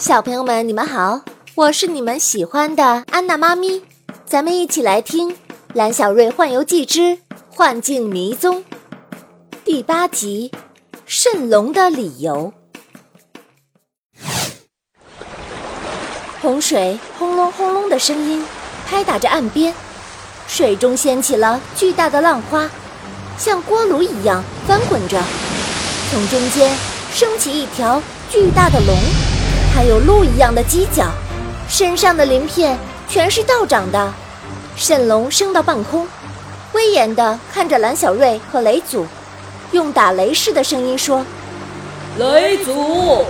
小朋友们，你们好，我是你们喜欢的安娜妈咪，咱们一起来听《蓝小瑞幻游记之幻境迷踪》第八集《蜃龙的理由》。洪水轰隆轰隆的声音拍打着岸边，水中掀起了巨大的浪花，像锅炉一样翻滚着，从中间升起一条巨大的龙。它有鹿一样的犄角，身上的鳞片全是倒长的。蜃龙升到半空，威严地看着蓝小瑞和雷祖，用打雷似的声音说：“雷祖，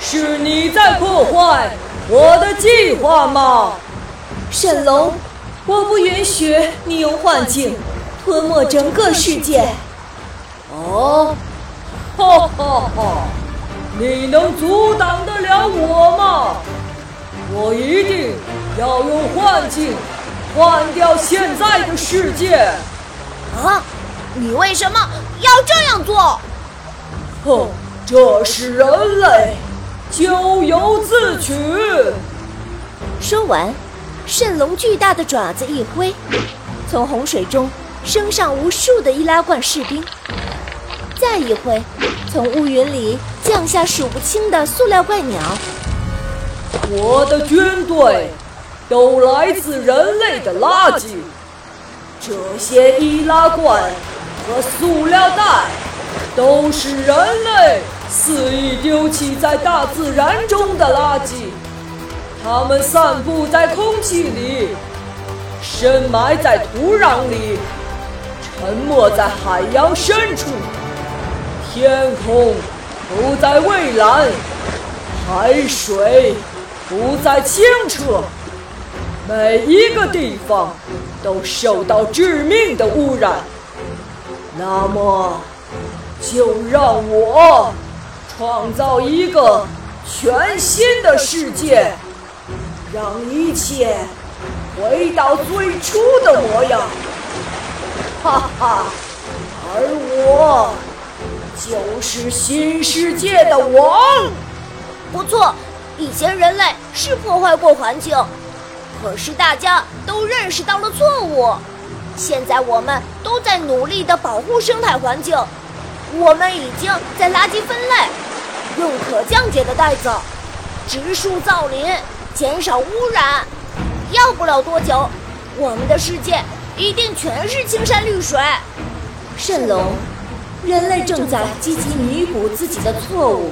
是你在破坏我的计划吗？”蜃龙，我不允许你用幻境吞没整个世界。哦，哈哈哈！你能阻挡得了我吗？我一定要用幻境换掉现在的世界！啊！你为什么要这样做？哼，这是人类，咎由自取。说完，蜃龙巨大的爪子一挥，从洪水中升上无数的易拉罐士兵。再一挥，从乌云里降下数不清的塑料怪鸟。我的军队都来自人类的垃圾，这些易拉罐和塑料袋都是人类肆意丢弃在大自然中的垃圾。它们散布在空气里，深埋在土壤里，沉没在海洋深处。天空不再蔚蓝，海水不再清澈，每一个地方都受到致命的污染。那么，就让我创造一个全新的世界，让一切回到最初的模样。哈哈，而我。就是新世界的王。不错，以前人类是破坏过环境，可是大家都认识到了错误。现在我们都在努力的保护生态环境。我们已经在垃圾分类，用可降解的袋子，植树造林，减少污染。要不了多久，我们的世界一定全是青山绿水。蜃龙。人类正在积极弥补自己的错误，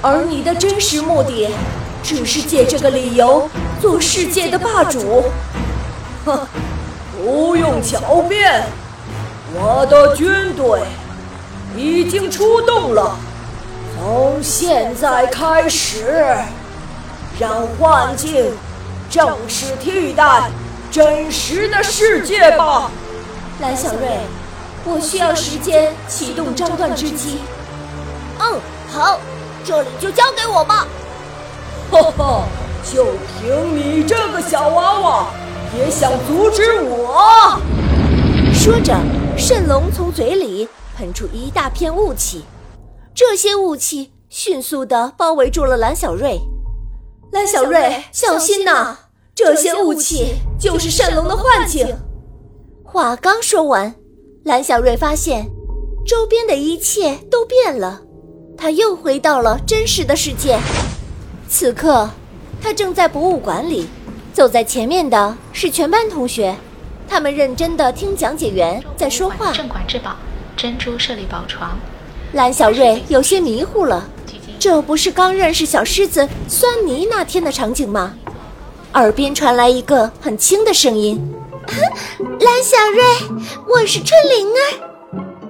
而你的真实目的，只是借这个理由做世界的霸主。哼，不用狡辩，我的军队已经出动了。从现在开始，让幻境正式替代真实的世界吧，蓝小瑞。我需要时间启动张断之机。嗯，好，这里就交给我吧。哈哈，就凭你这个小娃娃，也想阻止我？说着，蜃龙从嘴里喷出一大片雾气，这些雾气迅速的包围住了蓝小瑞。蓝小瑞，小心呐！这些雾气就是蜃龙的幻境。话刚说完。蓝小瑞发现，周边的一切都变了，他又回到了真实的世界。此刻，他正在博物馆里，走在前面的是全班同学，他们认真的听讲解员在说话。镇馆之宝，珍珠舍利宝床。蓝小瑞有些迷糊了，这不是刚认识小狮子酸泥那天的场景吗？耳边传来一个很轻的声音。蓝小瑞，我是春灵儿，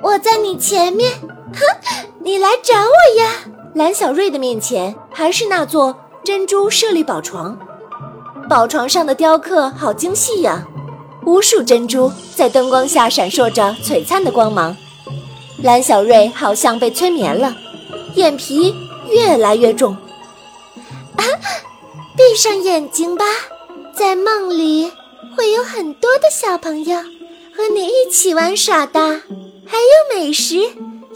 我在你前面，哼，你来找我呀！蓝小瑞的面前还是那座珍珠舍利宝床，宝床上的雕刻好精细呀，无数珍珠在灯光下闪烁着璀璨的光芒。蓝小瑞好像被催眠了，眼皮越来越重。啊，闭上眼睛吧，在梦里。会有很多的小朋友和你一起玩耍的，还有美食、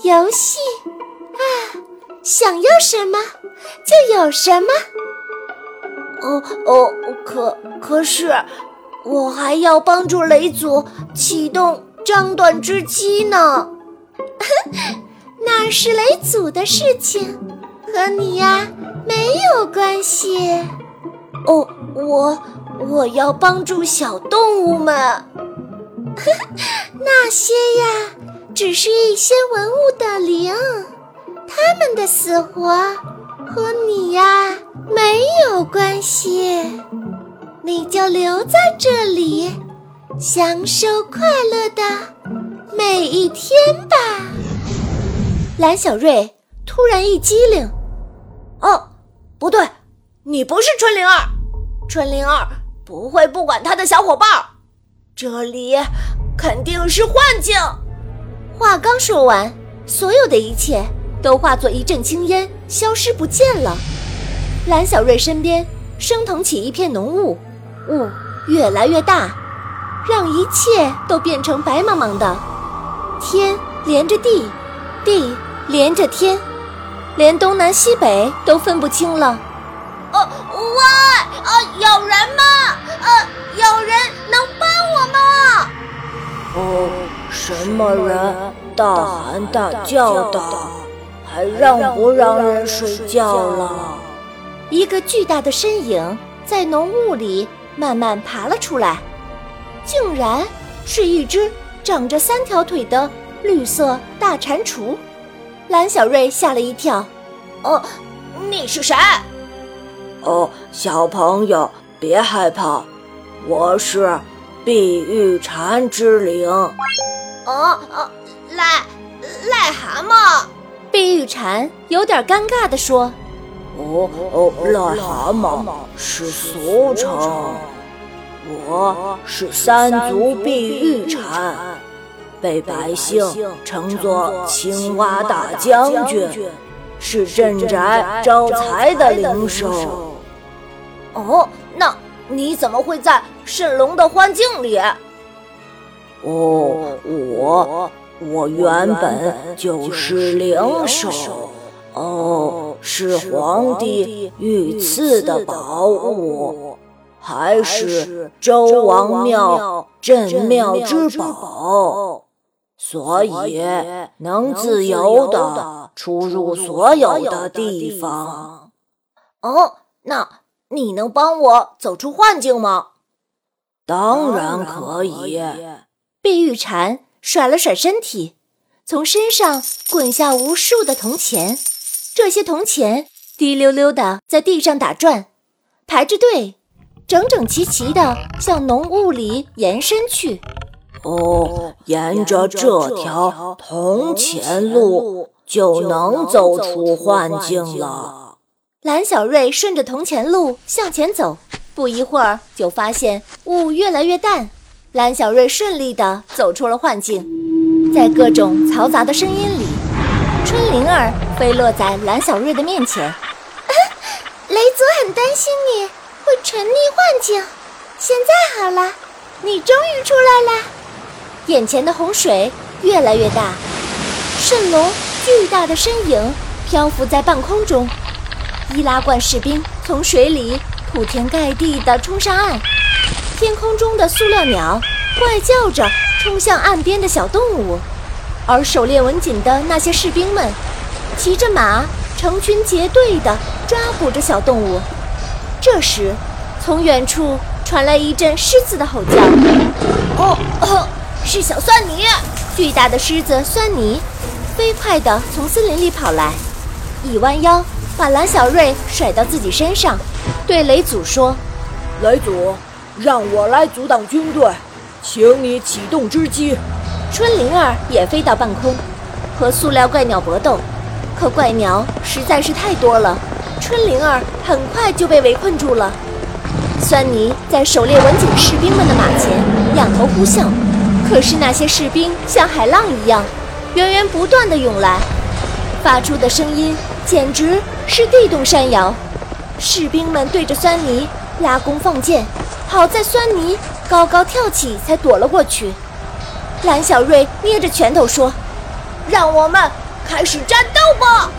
游戏啊！想要什么就有什么。哦哦，可可是，我还要帮助雷祖启动张短之机呢。那是雷祖的事情，和你呀没有关系。哦，我我要帮助小动物们。那些呀，只是一些文物的灵，他们的死活和你呀没有关系。你就留在这里，享受快乐的每一天吧。蓝小瑞突然一激灵，哦，不对，你不是春灵儿，春灵儿不会不管他的小伙伴，这里肯定是幻境。话刚说完，所有的一切都化作一阵青烟，消失不见了。蓝小瑞身边升腾起一片浓雾，雾越来越大，让一切都变成白茫茫的。天连着地，地连着天，连东南西北都分不清了。哦，喂，啊，有人吗？呃，有人能帮我吗？哦，什么人大喊大叫的？还让不让人睡觉了？一个巨大的身影在浓雾里慢慢爬了出来，竟然是一只长着三条腿的绿色大蟾蜍。蓝小瑞吓了一跳，“哦，你是谁？”“哦，小朋友别害怕，我是碧玉蝉之灵。”“哦哦，癞癞蛤蟆。”碧玉蝉有点尴尬地说。哦哦，癞蛤蟆是俗称，我是三足碧玉蝉，被百姓称作青蛙大将军，是镇宅招财的灵兽。哦，那你怎么会在蜃龙的幻境里？哦，我我原本就是灵兽。哦，是皇帝御赐的宝物，还是周王庙镇庙之宝，所以能自由的出入所有的地方。哦，那你能帮我走出幻境吗？当然可以。碧玉蝉甩了甩身体，从身上滚下无数的铜钱。这些铜钱滴溜溜的在地上打转，排着队，整整齐齐的向浓雾里延伸去。哦，沿着这条铜钱路就能走出幻境了。蓝小瑞顺着铜钱路向前走，不一会儿就发现雾越来越淡。蓝小瑞顺利地走出了幻境，在各种嘈杂的声音里。春灵儿飞落在蓝小瑞的面前，雷祖很担心你会沉溺幻境，现在好了，你终于出来了。眼前的洪水越来越大，蜃龙巨大的身影漂浮在半空中，易拉罐士兵从水里铺天盖地地冲上岸，天空中的塑料鸟怪叫着冲向岸边的小动物。而狩猎文锦的那些士兵们，骑着马，成群结队地抓捕着小动物。这时，从远处传来一阵狮子的吼叫。哦，哦，是小蒜泥！巨大的狮子蒜泥，飞快地从森林里跑来，一弯腰，把蓝小瑞甩到自己身上，对雷祖说：“雷祖，让我来阻挡军队，请你启动织机。”春灵儿也飞到半空，和塑料怪鸟搏斗，可怪鸟实在是太多了，春灵儿很快就被围困住了。酸泥在狩猎文景士兵们的马前仰头呼啸，可是那些士兵像海浪一样，源源不断的涌来，发出的声音简直是地动山摇。士兵们对着酸泥拉弓放箭，好在酸泥高高跳起，才躲了过去。蓝小瑞捏着拳头说：“让我们开始战斗吧！”